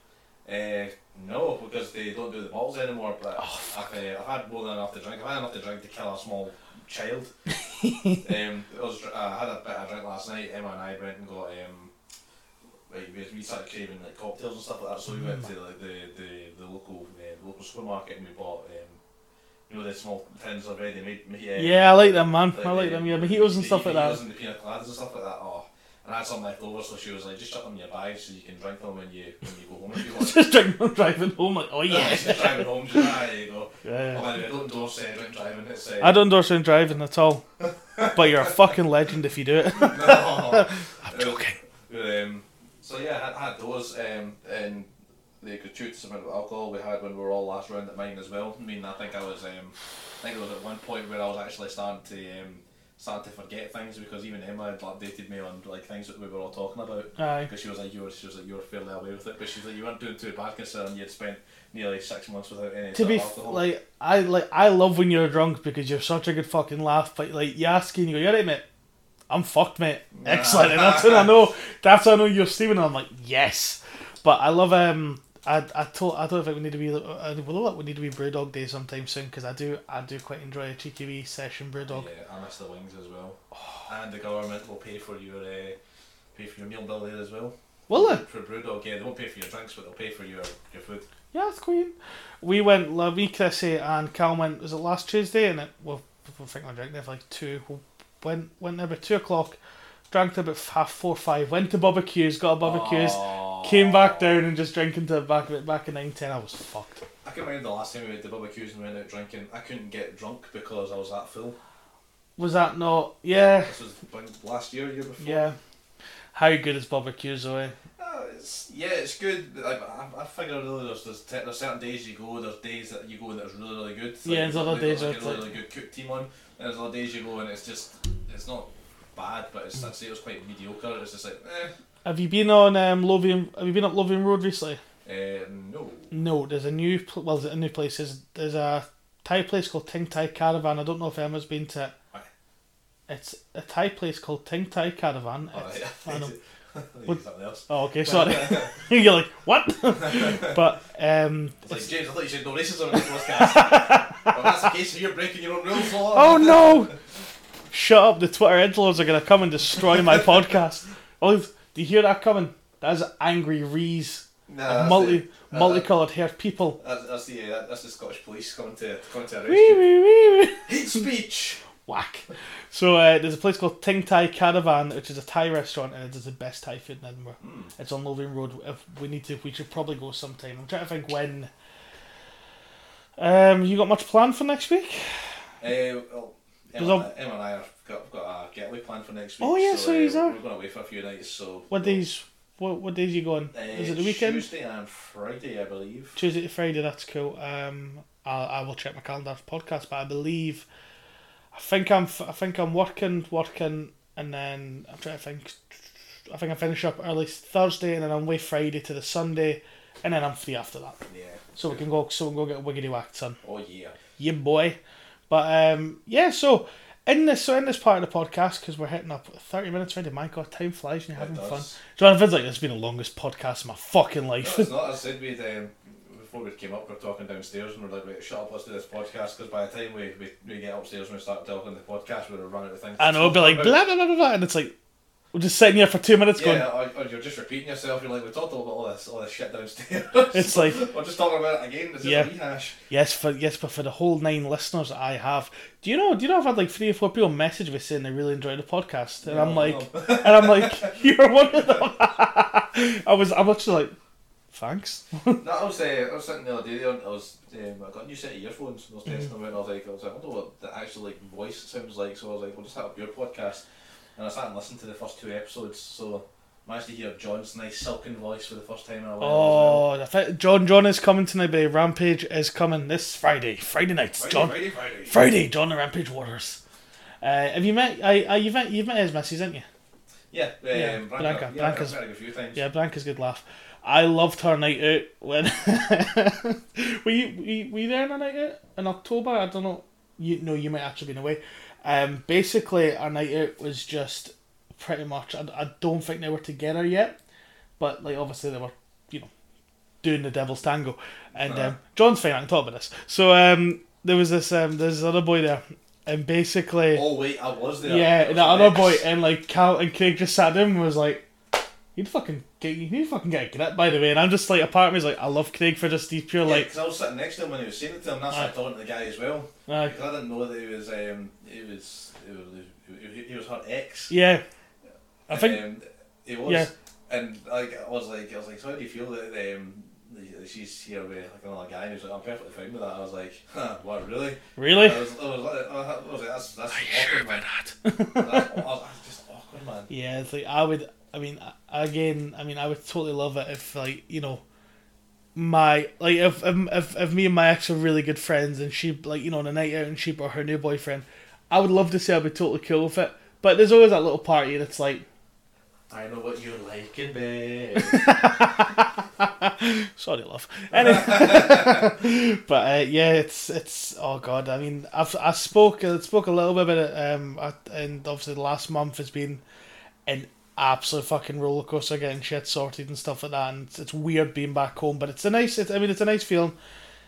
Uh, no, because they don't do the bottles anymore. But Oh, I've, uh, I've had more than enough to drink. I've had enough to drink to kill a small child. um, I, was, dr- I had a bit of drink last night. Emma and I went and got. Um, like, we, we started craving like cocktails and stuff like that. So we went to like the the, the local uh, local supermarket and we bought. Um, you know the small tins of ready made. Uh, Yeah, I like them, man. like I like them. Yeah, mojitos and the stuff like that. And the pina coladas and stuff like that. Oh, and I had some left over, so she was like, just chuck them in your bag so you can drink them when you when you go home if you want. Just drink them driving home. Like, oh yeah. Just driving home, just ah, there you go. yeah. Oh, by the way, I don't endorse uh, drink driving. It's uh, I don't endorse drink driving at all. but you're a fucking legend if you do it. no. I'm joking. Um, so yeah, I had, I had those, um, and the gratuitous amount of alcohol we had when we were all last round at mine as well. I mean, I think I was, um, I think it was at one point where I was actually starting to, um, starting to forget things because even Emma had updated me on like things that we were all talking about. Because she was like, you were, she was like, you were fairly aware with it, but she's like, you weren't doing too bad considering you had spent nearly six months without any To be of f- alcohol. like, I like I love when you're drunk because you're such a good fucking laugh. But like, you ask and you go, "You alright, mate?" I'm fucked, mate. Excellent. And that's when I know. That's when I know you're. And I'm like, yes. But I love um. I, I told I don't think we need to be uh, well, we need to be Brewdog Day sometime soon because I do I do quite enjoy a cheeky wee session Brewdog. Yeah, I miss the wings as well. And the government will pay for your uh, pay for your meal bill there as well. Will they? For Brewdog, yeah, they won't pay for your drinks, but they'll pay for your your food. Yeah, that's queen. We went, like, me, Chrissy, and Cal went, was it last Tuesday? And it, well, I think we drank there for like two. We went, went there about two o'clock, drank till about half four, five, went to barbecues, got a barbecues, Oh. came back down and just drinking to the back of it back in 9 10. I was fucked. I can remember the last time we went to barbecues and went out drinking. I couldn't get drunk because I was that full. Was that not? Yeah, This was last year, year before. yeah. How good is barbecues, though? Uh, it's, yeah, it's good. I, I, I figure really there's, there's, te- there's certain days you go, there's days that you go and it's really, really good. Yeah, there's other days like where a it's really, like- really good cook team on, and there's other days you go and it's just, it's not bad, but it's, I'd say it was quite mediocre. It's just like, eh, Have you been on um, Lothian? Have you been up Lothian Road recently? uh, no. No, there's a new pl- well, there's a new place. There's, there's a Thai place called Ting Thai Caravan. I don't know if Emma's been to it. Aye. It's a Thai place called Ting Thai Caravan. Oh, It's- I know. What? something else. Oh, okay, sorry. You're like what? but um, It's like James, I thought you said no racism in this podcast. well, that's the case. You're breaking your own rules. Oh no! Shut up! The Twitter edgelords are gonna come and destroy my podcast. Oh, do you hear that coming? That's angry Rees, Nah, multi the- uh, multicolored haired people. That's, that's the uh, that's the Scottish police coming to coming to arrest wee, wee, wee. Hate speech. Whack. So uh, there's a place called Ting Thai Caravan, which is a Thai restaurant, and it is the best Thai food in Edinburgh. Mm. It's on Lothian Road. If we need to, we should probably go sometime. I'm trying to think when. Um, you got much planned for next week? Uh, well, Emma, all- Emma and I have got, got a getaway plan for next week. Oh, yeah, so uh, yous are. We're going away for a few nights. So What days? What what days are you going? Uh, is it the weekend? Tuesday and Friday, I believe. Tuesday to Friday. That's cool. Um, I I will check my calendar for podcast, but I believe, I think I'm I think I'm working working, and then I'm trying to think. I think I finish up early Thursday, and then I'm away Friday to the Sunday, and then I'm free after that. Yeah. So we can go. So we can go get a wiggity whacked, son. Oh yeah. Yeah, boy. But um, yeah. So in this, so in this part of the podcast, because we're hitting up thirty minutes already. My God, time flies when you're It having does. fun. Feels like this has been the longest podcast of my fucking life. No, it's not. I said, we'd, um, before we came up, we are talking downstairs and we're like, wait, shut up, let's do this podcast. Because by the time we, we, we get upstairs and we start talking the podcast, we're running out of things. I know, it'll be like blah blah blah blah blah, and it's like we're just sitting here for two minutes going. Yeah, or, or you're just repeating yourself. You're like, we talked about all this, all this shit downstairs. It's like- we're just talking about it again. Yeah. a rehash. Yes, for yes, but for the whole nine listeners that I have, do you know? Do you know I've had like three or four people message me saying they really enjoyed the podcast, and Yeah, I'm like, know. and I'm like, you're one of them. I was, I'm actually like, thanks. No, I was, uh, I was sitting the other day there and I was, um, I got a new set of earphones and I was Mm-hmm. testing them out and I was like, I was like, I wonder what the actual like voice sounds like. So I was like, we'll just have up your podcast. And I sat and listened to the first two episodes. So I managed to hear John's nice silken voice for the first time in a while. Oh, the fi- John John is coming tonight. But Rampage is coming this Friday. Friday nights. Friday, John Friday, Friday. Friday. John the Rampage Warriors. Uh, have you met? I, I you've met you've met his missus, haven't you? Yeah, um, Yeah, Branca. Branca, Yeah, Branca's- I've met a few times. Yeah, Blanca's good laugh. I loved her night out when were you were you, were you there on a night out in October? I don't know. You no, you might actually been away. Um, basically, our night out was just pretty much. I, I don't think they were together yet, but like obviously they were, you know, doing the devil's tango. And Uh-huh. um, John's fine. I can talk about this. So um, there was this um, there's this other boy there, and basically. Oh wait, I was there. Yeah, and was that other boy and like Cal and Craig just sat down and was like, "You'd fucking get you fucking get a grip." By the way, and I'm just like, apart from of me is like, I love Craig for just these pure Yeah, like, 'cause I was sitting next to him when he was saying it to him. That's why I Aye. talking to the guy as well. uh, Because I didn't know that he was, um, he was, he was, he, he was her ex. yeah. I think um, he was, yeah. and like I was like, I was like, so how do you feel that um, she's here with like another guy? And he was like, I'm perfectly fine with that. I was like, huh, what really? really. I was, I was like, I was like, that's that's Are you sure awkward, man. about that? That's, I was just awkward, man. yeah, it's like I would. I mean, again, I mean, I would totally love it if like you know. My like if, if if me and my ex are really good friends and she like you know on a night out and she brought her new boyfriend, I would love to say I'd be totally cool with it. But there's always that little party that's like, I know what you like in bed. Sorry, love. Anyway, but uh, yeah, it's it's oh god. I mean, I've I spoke I spoke a little bit about it, um, and obviously the last month has been an absolute fucking roller coaster getting shit sorted and stuff like that. And it's, it's weird being back home, but it's a nice. It's, I mean, it's a nice feeling.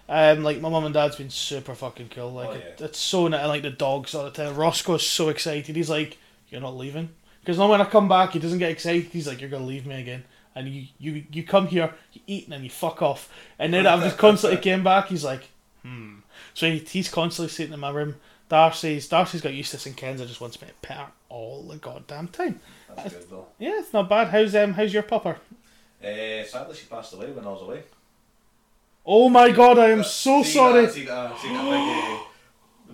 Um, like my mum and dad's been super fucking cool. Like Oh, it, it's so nice. Like the dogs all the time. Roscoe's so excited. He's like, "You're not leaving." Because now when I come back, he doesn't get excited. He's like, "You're gonna leave me again." And you, you, you come here, you eat, and you fuck off. And that I've just constantly came back, he's like, hmm. So he, he's constantly sitting in my room. Darcy's Darcy's got used to this, and Kenza just wants me to pet her all the goddamn time. That's good though. Yeah, it's not bad. How's um how's your pupper? Uh, sadly, she passed away when I was away. Oh my god, I am so see sorry. That, see that, see that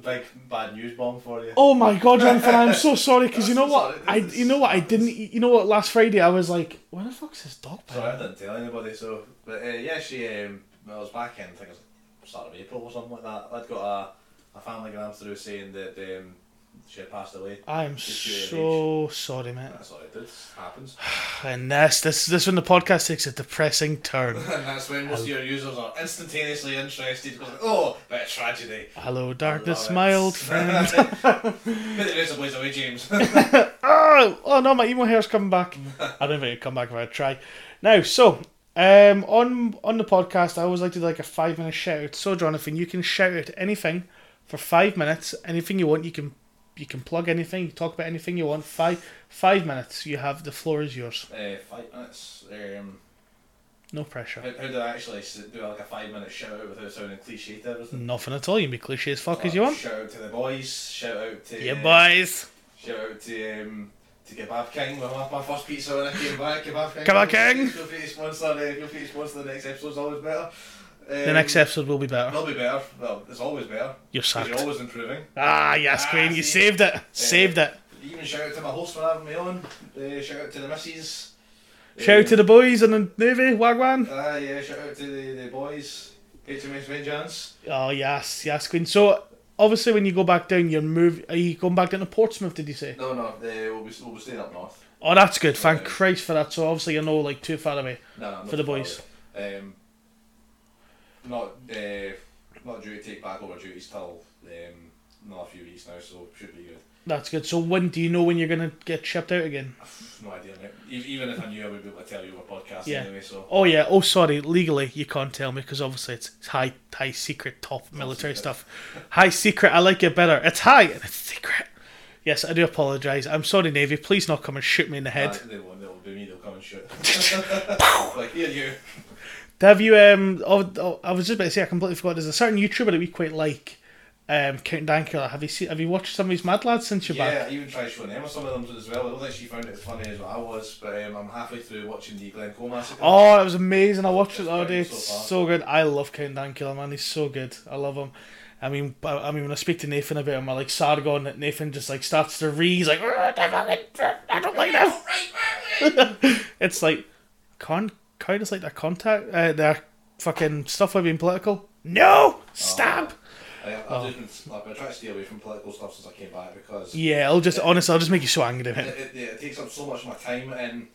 big, uh, big bad news bomb for you. Oh my god, Jonathan, I'm so sorry because you know what? I this is- you know what I didn't you know what last Friday I was like, where the fuck's his dog? Sorry, I didn't tell anybody. So, but uh, yeah, she. Um, I was back in. I think it was start of April or something like that. I'd got a, a family gram through saying that um, she had passed away. I am It's your so sorry, mate. That's all it did. Happens. And this, this, this when the podcast takes a depressing turn. and that's when most of your users are instantaneously interested because, oh, bit of tragedy. Hello, darkness, my old friend. Put the rest of ways away, James. oh, oh no, my emo hair's coming back. I don't think it'd come back if I try. Now, so um, on on the podcast, I always like to do like a five minute shout out. So, Jonathan, you can shout out anything for five minutes. Anything you want, you can you can plug anything. You talk about anything you want. Five five minutes. You have the floor is yours. uh, five minutes. Um, No pressure. how, how do I actually do like a five minute shout out without sounding cliche to everything? Nothing at all. You can be cliche as fuck as you want. Shout out to the boys. Shout out to Yeah, boys. Shout out to um, to Kebab King. My, my first pizza when I came back. Kebab King. Kebab King. Feel free to sponsor. Uh, feel free to sponsor the next episode's always better. Um, The next episode will be better. It'll be better. Well, it's always better. You're sacked. You're always improving. Ah, yes, Ah, Queen. You see. saved it. Saved it. Even shout out to my host for having me on. Uh, shout out to the missus. Shout out to the boys and the Navy, Wagwan. Ah, yeah, shout out to the, the boys. HMS Vengeance. Oh yes, yes, Queen. So obviously, when you go back down, you're move. Are you going back down to Portsmouth? Did you say? No, no, they will be, we'll be staying up north. Oh, that's good. Thank Yeah. Christ for that. So obviously, you're no like too far away. No, no, For the boys. Um, not, uh, not due to take back over duties till um, not a few weeks now, so should be good. That's good. So when do you know when you're gonna get shipped out again? No idea, mate. Even if I knew, I would be able to tell you over podcast Yeah. anyway. So Oh yeah. Oh sorry. Legally, you can't tell me because obviously it's it's high high secret top military secret. stuff. High secret. I like it better. It's high and it's secret. Yes, I do apologise. I'm sorry, Navy. Please not come and shoot me in the head. Nah, they won't. They'll be me. They'll come and shoot. like here, you. Have you um? Oh, oh, I was just about to say I completely forgot. There's a certain YouTuber that we quite like, um, Count Dankula. Have you seen? Have you watched some of these Mad Lads since you're Yeah, back? I even tried showing Emma some of them as well. I don't think she found it as funny as what I was, but um, I'm halfway through watching the Glencoe massacre. Oh, it was amazing. I watched it It's the other day. It's so so good. I love Count Dankula, man. He's so good. I love him. I mean, I I mean, when I speak to Nathan about him, I like Sargon. Nathan just like starts to read. He's like, I I don't like that. it's like, con, kind of like their contact, uh, their fucking stuff with being political. No, stab. I, I've Oh. just been, I've been trying to stay away from political stuff since I came back because Yeah, I'll just honestly, I'll just make you so angry. it, it, it, it takes up so much of my time and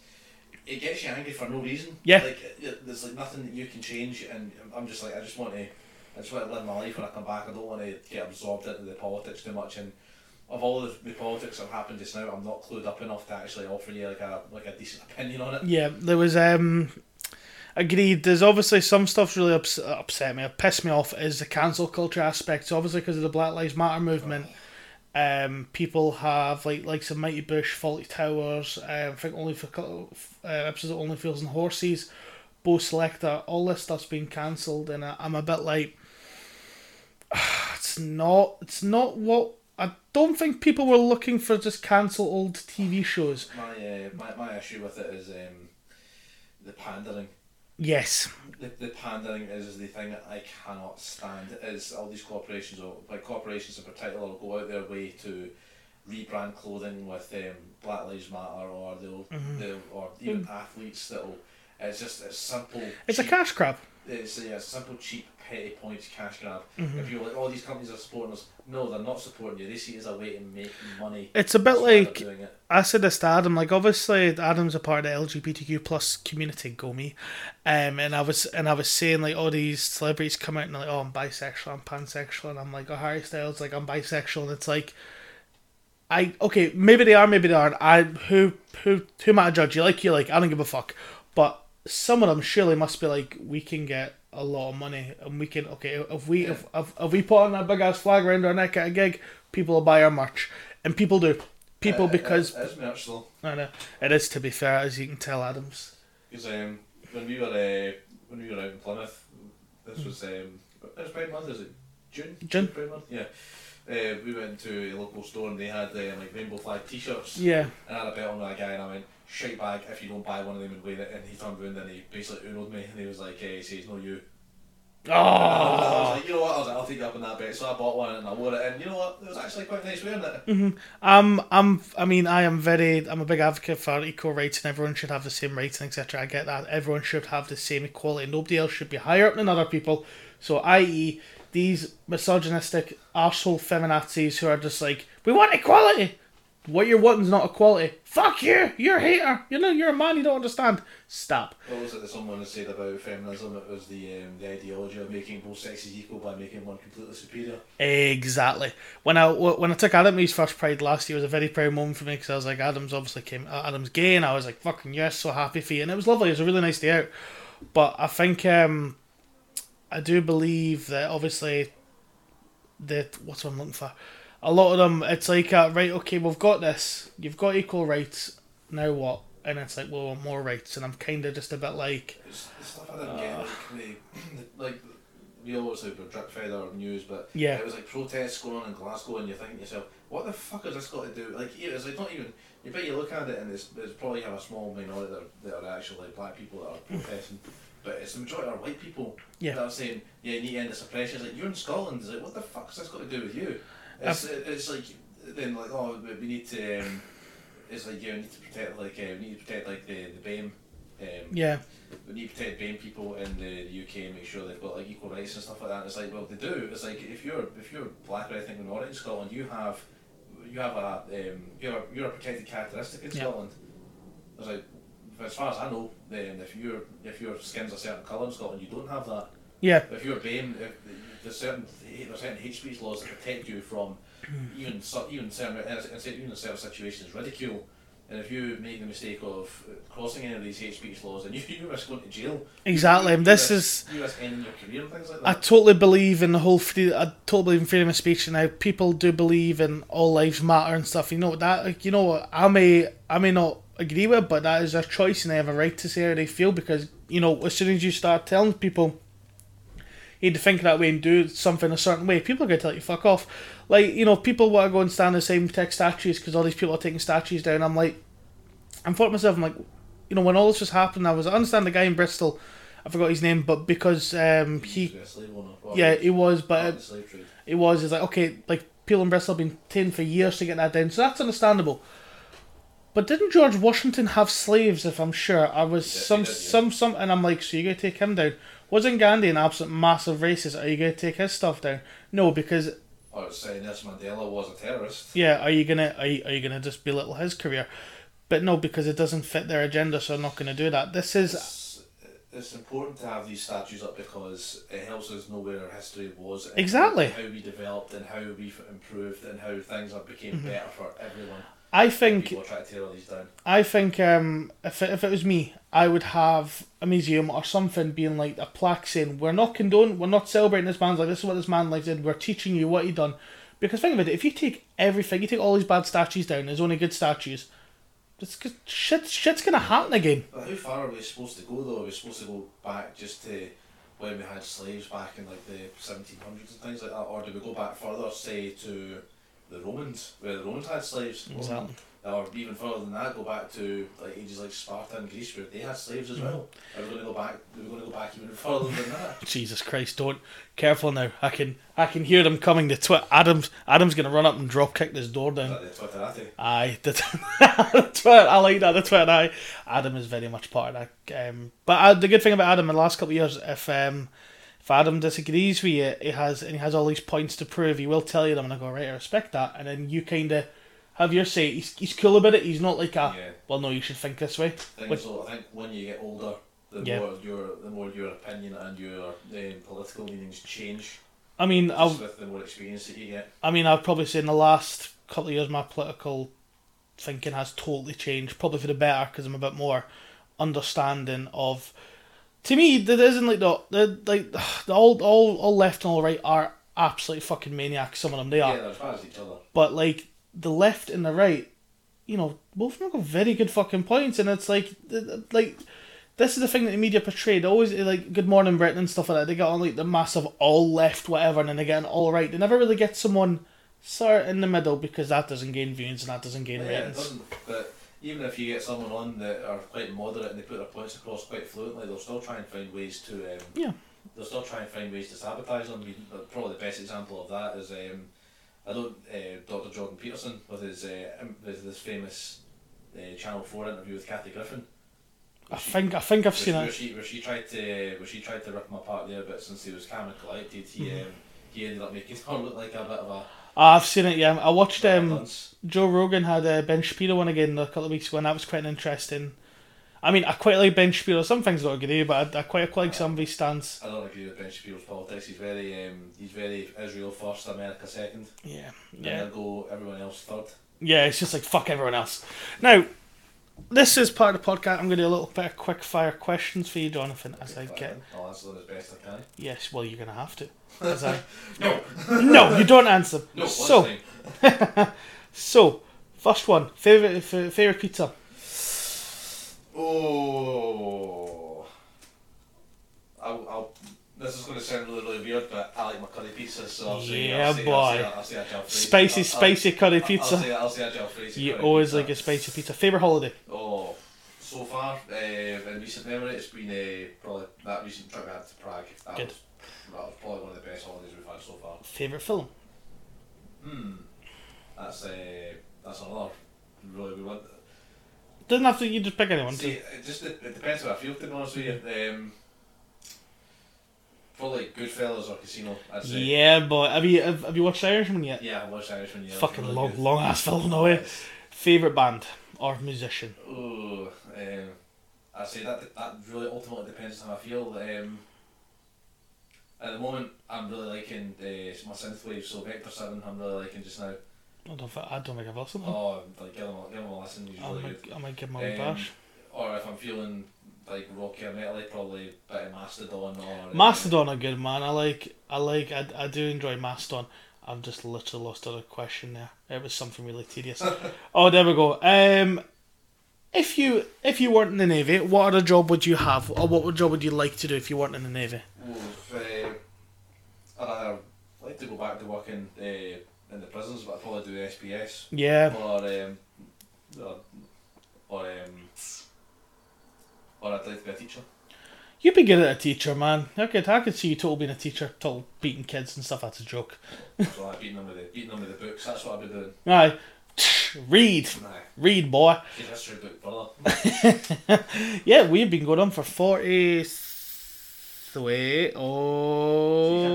it gets you angry for no reason. Yeah. Like it, it- there's like nothing that you can change, and I'm just like I just want to, I just want to live my life when I come back. I don't want to get absorbed into the politics too much and. Of all the, the politics that have happened just now, I'm not clued up enough to actually offer you like a like a decent opinion on it. Yeah, there was um agreed. There's obviously some stuff's really ups- upset me, pissed me off is the cancel culture aspect. Obviously because of the Black Lives Matter movement, um, people have like like some Mighty Boosh, Fawlty Towers. Um, I think only for uh, episodes of Only Fools and Horses, Bo' Selecta, all this stuff's been cancelled, and I, I'm a bit like, it's not, it's not what. I don't think people were looking for just cancel old TV shows. My uh, my, my issue with it is um, the pandering. Yes, The, the pandering is the thing that I cannot stand. Is all these corporations, or like corporations in particular, will go out their way to rebrand clothing with um, Black Lives Matter, or they'll, they'll or even athletes that'll. It's just it's simple. it's a cash grab. It's yeah, it's a simple, cheap, petty points cash grab. Mm-hmm. If you're like, all these companies are supporting us, no, they're not supporting you. They see it as a way to make money. It's a bit like it. I said this to Adam. Like obviously, Adam's a part of the LGBTQ plus community. Go me, um, and I was and I was saying like all these celebrities come out and they're like, oh, I'm bisexual, I'm pansexual, and I'm like, oh, Harry Styles, like I'm bisexual, and it's like, I okay, maybe they are, maybe they aren't. I who who who am I to judge? You like you like. I don't give a fuck. But some of them surely must be like, we can get a lot of money, and we can okay if we if if, if we put on that big ass flag around our neck at a gig, people will buy our merch, and people do. People Uh, because it, it's merch though. I know it is to be fair, as you can tell, Adams. Because um, when we were uh, when we were out in Plymouth, this was um, it was Pride Month. Is it June? June. Pride Month. Yeah. Uh, we went to a local store and they had uh, like rainbow flag T-shirts. Yeah, And I had a bet on a guy and I went, "Shite bag if you don't buy one of them and wear it." And he turned around and he basically unoed me and he was like, uh, "He says no you." And I was, Oh, like, you know what? I was like, I'll take you up on that bet. So I bought one and I wore it, and you know what? It was actually quite nice wearing it. um, I'm. I mean, I am very. I'm a big advocate for equal rights, and everyone should have the same rights and etc. I get that. Everyone should have the same equality. Nobody else should be higher up than other people. So, i.e., these misogynistic arsehole feminazis who are just like We want equality. What you're wanting's not equality. Fuck you. You're a hater. You know, you're a man. You don't understand. Stop. What was it that someone had said about feminism? It was the um, the ideology of making both sexes equal by making one completely superior. Exactly. When I when I took Adam to his first Pride last year, it was a very proud moment for me because I was like, Adam's obviously came. uh, Adam's gay, and I was like, fucking yes, so happy for you, and it was lovely. It was a really nice day out. But I think um, I do believe that obviously that what's what I'm looking for. A lot of them, it's like uh, right, okay, we've got this. You've got equal rights. Now what? And it's like, well, more rights, and I'm kind of just a bit like, It's the stuff I didn't get. Like, the, like we always were drip fed our news, but Yeah. it was like protests going on in Glasgow, and you're thinking to yourself, what the fuck has this got to do? Like, it's like not even. You bet you look at it, and it's, it's probably have a small minority that are, that are actually black people that are protesting. But it's the majority are white people Yeah. that are saying, yeah, you need to end this suppression. It's like, you're in Scotland. It's like, what the fuck has this got to do with you? It's, it's like, then like, oh, we need to, um, it's like, yeah, we need to protect, like, uh, we need to protect, like, the, the BAME. Um, yeah, we need to protect BAME people in the, the UK and make sure they've got, like, equal rights and stuff like that. And it's like, well, they do. It's like, if you're, if you're black or minority in Scotland, you have, you have a, um, you're, a- you're a protected characteristic in Yeah. Scotland. It's like, as far as I know, then if you're if your skin's a certain colour in Scotland, you don't have that. Yeah, If you're BAME, if there's certain there's certain hate speech laws that protect you from even even certain in even certain situations ridicule. And if you make the mistake of crossing any of these hate speech laws, then you, you risk going to jail. exactly. You And this risk- is. you risk ending your career and things like that. I totally believe in the whole free. I totally believe in freedom of speech, and now people do believe in all lives matter and stuff. You know that. Like, you know what? I may, I may not agree with, but that is their choice, and they have a right to say how they feel. Because you know, as soon as you start telling people need to think that way and do something a certain way, people are going to tell you fuck off. Like you know, people want to go and stand the same tech statues because all these people are taking statues down. I'm like, I'm thought myself, I'm like, you know, when all this was happening, I was I understand the guy in Bristol. I forgot his name, but because um, he He's a slave owner. Well, yeah, it was, but it, it was. It's like okay, like people in Bristol have been taking for years to get that down, so that's understandable. But didn't George Washington have slaves? If I'm sure, I was some did, yeah. some some, and I'm like, so you're gonna take him down? Wasn't Gandhi an absolute massive racist? Are you gonna take his stuff down? No, because I was saying Nelson Mandela was a terrorist. yeah, are you gonna are you, are you gonna just belittle his career? But no, because it doesn't fit their agenda, so I'm not gonna do that. This is It's, it's important to have these statues up because it helps us know where our history was. and Exactly. How we developed and how we've improved and how things have became mm-hmm. better for everyone. I think People are to tear all these down. I think um, if it, if it was me, I would have a museum or something being like a plaque saying we're not condone, we're not celebrating this man's life. This is what this man life did. We're teaching you what he done. Because think of it, if you take everything, you take all these bad statues down. There's only good statues. It's 'cause shit, shit's gonna happen again. But how far are we supposed to go though? Are we supposed to go back just to when we had slaves back in like the 1700s and things like that? Or do we go back further, say to the Romans, where the Romans had slaves? Exactly. Or even further than that, go back to like ages like Sparta and Greece where they had slaves as well. Are we going to go back? Are we going to go back even further than that? Jesus Christ! Don't careful now. I can I can hear them coming. The twit. Adam's Adam's gonna run up and drop kick this door down. Is that the Twitterati? Aye, the, the Twitter. I like that. The Twitter. Aye, Adam is very much part of that. Um, but uh, the good thing about Adam in the last couple of years, if um, if Adam disagrees with you, he has and he has all these points to prove. He will tell you them, and I go right. I respect that, and then you kind of have your say. He's, he's cool about it. He's not like a Yeah. well, no, you should think this way. Thing But- is, though, I think when you get older, the Yeah. more your the more your opinion and your um, political leanings change. I mean, I'll, with the more experience that you get. I mean, I'd probably say in the last couple of years, my political thinking has totally changed, probably for the better, because I'm a bit more understanding of. To me, there isn't like the, the like the all all all left and all right are absolutely fucking maniacs. Some of them they are. Yeah, they're as bad as each other. but like the left and the right, you know, both of them got very good fucking points, and it's like like. This is the thing that the media portrayed. Always like Good Morning Britain and stuff like that. They get on like the massive all left whatever, and then they get an all right. They never really get someone sort of in the middle because that doesn't gain views and that doesn't gain Yeah, it ratings. doesn't. But even if you get someone on that are quite moderate and they put their points across quite fluently, they'll still try and find ways to. Um, Yeah. They'll still try and find ways to sabotage them. I mean, probably the best example of that is um, I don't uh, Dr. Jordan Peterson with his uh, with this famous uh, Channel Four interview with Kathy Griffin. I think I think I've seen where, it. she where she tried to where she tried to rip him apart there, but since he was calm and collected, he Mhm. um, he ended up making her look like a bit of a I've seen it. Yeah, I watched. Um, Joe Rogan had a Ben Shapiro one again a couple of weeks ago, and that was quite an interesting. I mean, I quite like Ben Shapiro. Some things I don't agree, but I, I quite, quite like some of his stance. I don't agree with Ben Shapiro's politics. He's very, um, he's very Israel first, America second, Yeah, yeah, then go everyone else third. yeah. It's just like fuck everyone else. Now, this is part of the podcast. I'm going to do a little bit of quick fire questions for you, Jonathan, as I get. I'll oh, answer them as best I can. Yes, well, you're going to have to. As I... No, no, you don't answer. no. so, So, first one, favorite favorite pizza. oh, I'll, I'll. This is going to sound really, really weird, but I like my curry pizza, so I'll say, Yeah, I'll say, boy. I'll say, I'll say a Jalfrezi. Spicy, I'll- spicy curry I'll, pizza. I'll say, I'll say You always pizza. like a spicy pizza. Favorite holiday. Oh, so far, uh, in recent memory, it's been uh, probably that recent trip we had to Prague. That Good. Was, that was probably one of the best holidays we've had so far. Favorite film. Hmm. That's uh, that's another really good one. Doesn't have to. You just pick anyone. See, it just it, it depends how I feel. To be honest with you, um, probably Goodfellas or Casino. I'd say. Yeah, boy. Have you have, have you watched Irishman yet? Yeah, I watched Irishman. Yeah, Fucking really long, good. long ass film, no way. Favorite band or musician. Oh, um, I say that that really ultimately depends on how I feel. Um, at the moment, I'm really liking uh, my synthwave, so Vector Seven. I'm really liking just now. I don't. I don't think I've listened. to them. Oh, like give them a, give them a listen. He's I really might, good. I might give him a Um, bash. Or if I'm feeling like rocky or metal, probably a bit of Mastodon or uh, Mastodon are good, man. I like. I like. I, I do enjoy Mastodon. I've just literally lost a question there. It was something really tedious. oh, there we go. Um, if you if you weren't in the navy, what other job would you have, or what job would you like to do if you weren't in the navy? Uh, I'd like to go back to working uh, in the prisons, but I'd probably do SPS Yeah, or um, or or, um, or I'd like to be a teacher. you'd be good at a teacher, man. I could, I could see you total being a teacher, total beating kids and stuff. That's a joke. So like beating them with the beating them with the books. That's what I'd be doing. Aye, read, Nah, read, boy. history book, brother. yeah, we've been going on for 40. The wait, oh.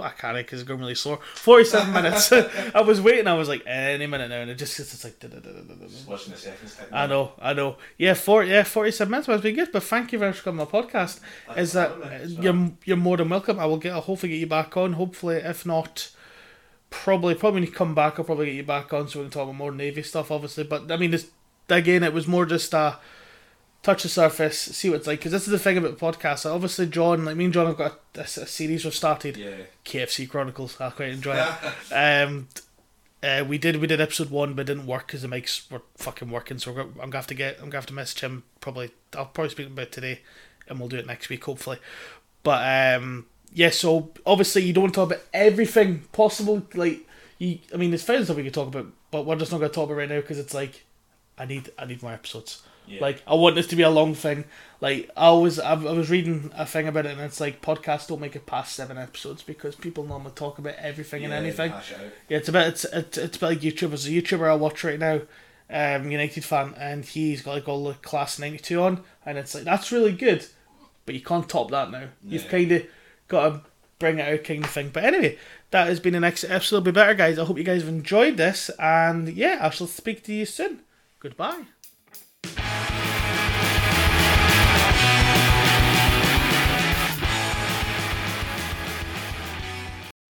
I can't because it's going really slow. 47 minutes. I was waiting, I was like, any minute now, and it just it's like. Watching the seconds. I know, I know. Yeah, four, yeah, 47 minutes has been good, but thank you very much for coming on my podcast. Is that having me. So- you're, you're more than welcome. I will get, I'll hopefully get you back on. Hopefully, if not, probably, probably when you come back, I'll probably get you back on so we can talk about more Navy stuff, obviously. But I mean, this, again, it was more just uh, touch the surface, see what it's like. Because this is the thing about the podcast. Obviously, John, like me and John have got a, a, a series we've started, Yeah. KFC Chronicles. I quite enjoy it. Um, uh, we did we did episode one, but it didn't work because the mics were fucking working. So we're, I'm gonna have to get I'm gonna have to message him. Probably I'll probably speak about it today, and we'll do it next week hopefully. But um, yeah. So obviously you don't want to talk about everything possible. Like you, I mean, there's thousands of we could talk about, but we're just not gonna talk about right now because it's like I need I need more episodes. Yeah. Like I want this to be a long thing. Like I was I, I was reading a thing about it, and it's like podcasts don't make it past seven episodes because people normally talk about everything and anything. hash it out. Yeah, it's about it's it's, it's a like YouTube. There's a YouTuber I watch right now, um, United fan, and he's got like all the class ninety two on, and it's like that's really good, but you can't top that now. You've kind of got to bring it out, kind of thing. But anyway, that has been the next episode. Be better, guys. I hope you guys have enjoyed this, and yeah, I shall speak to you soon. Goodbye.